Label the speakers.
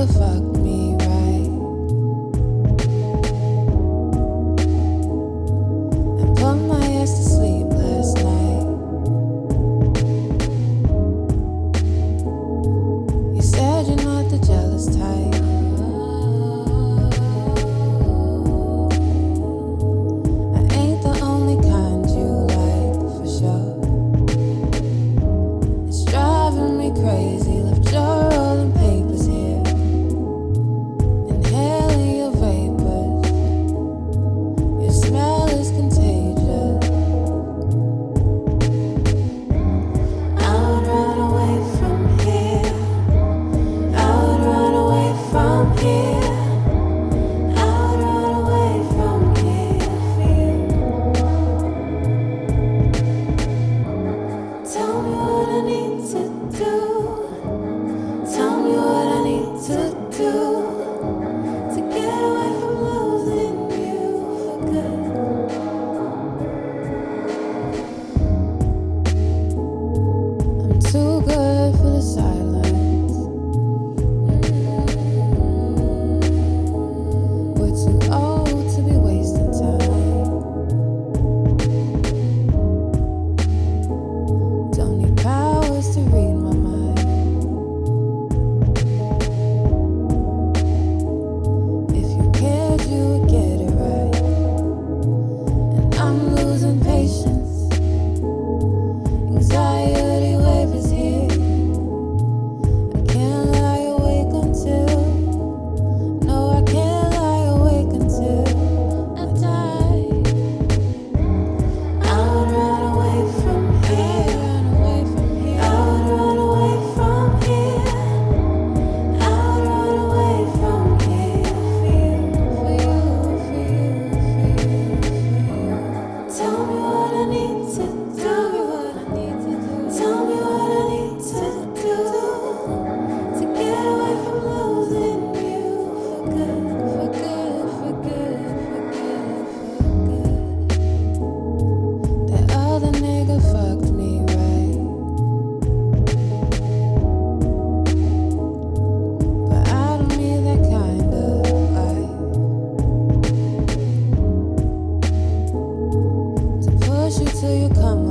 Speaker 1: nigga fuck me. get away from me. you till you come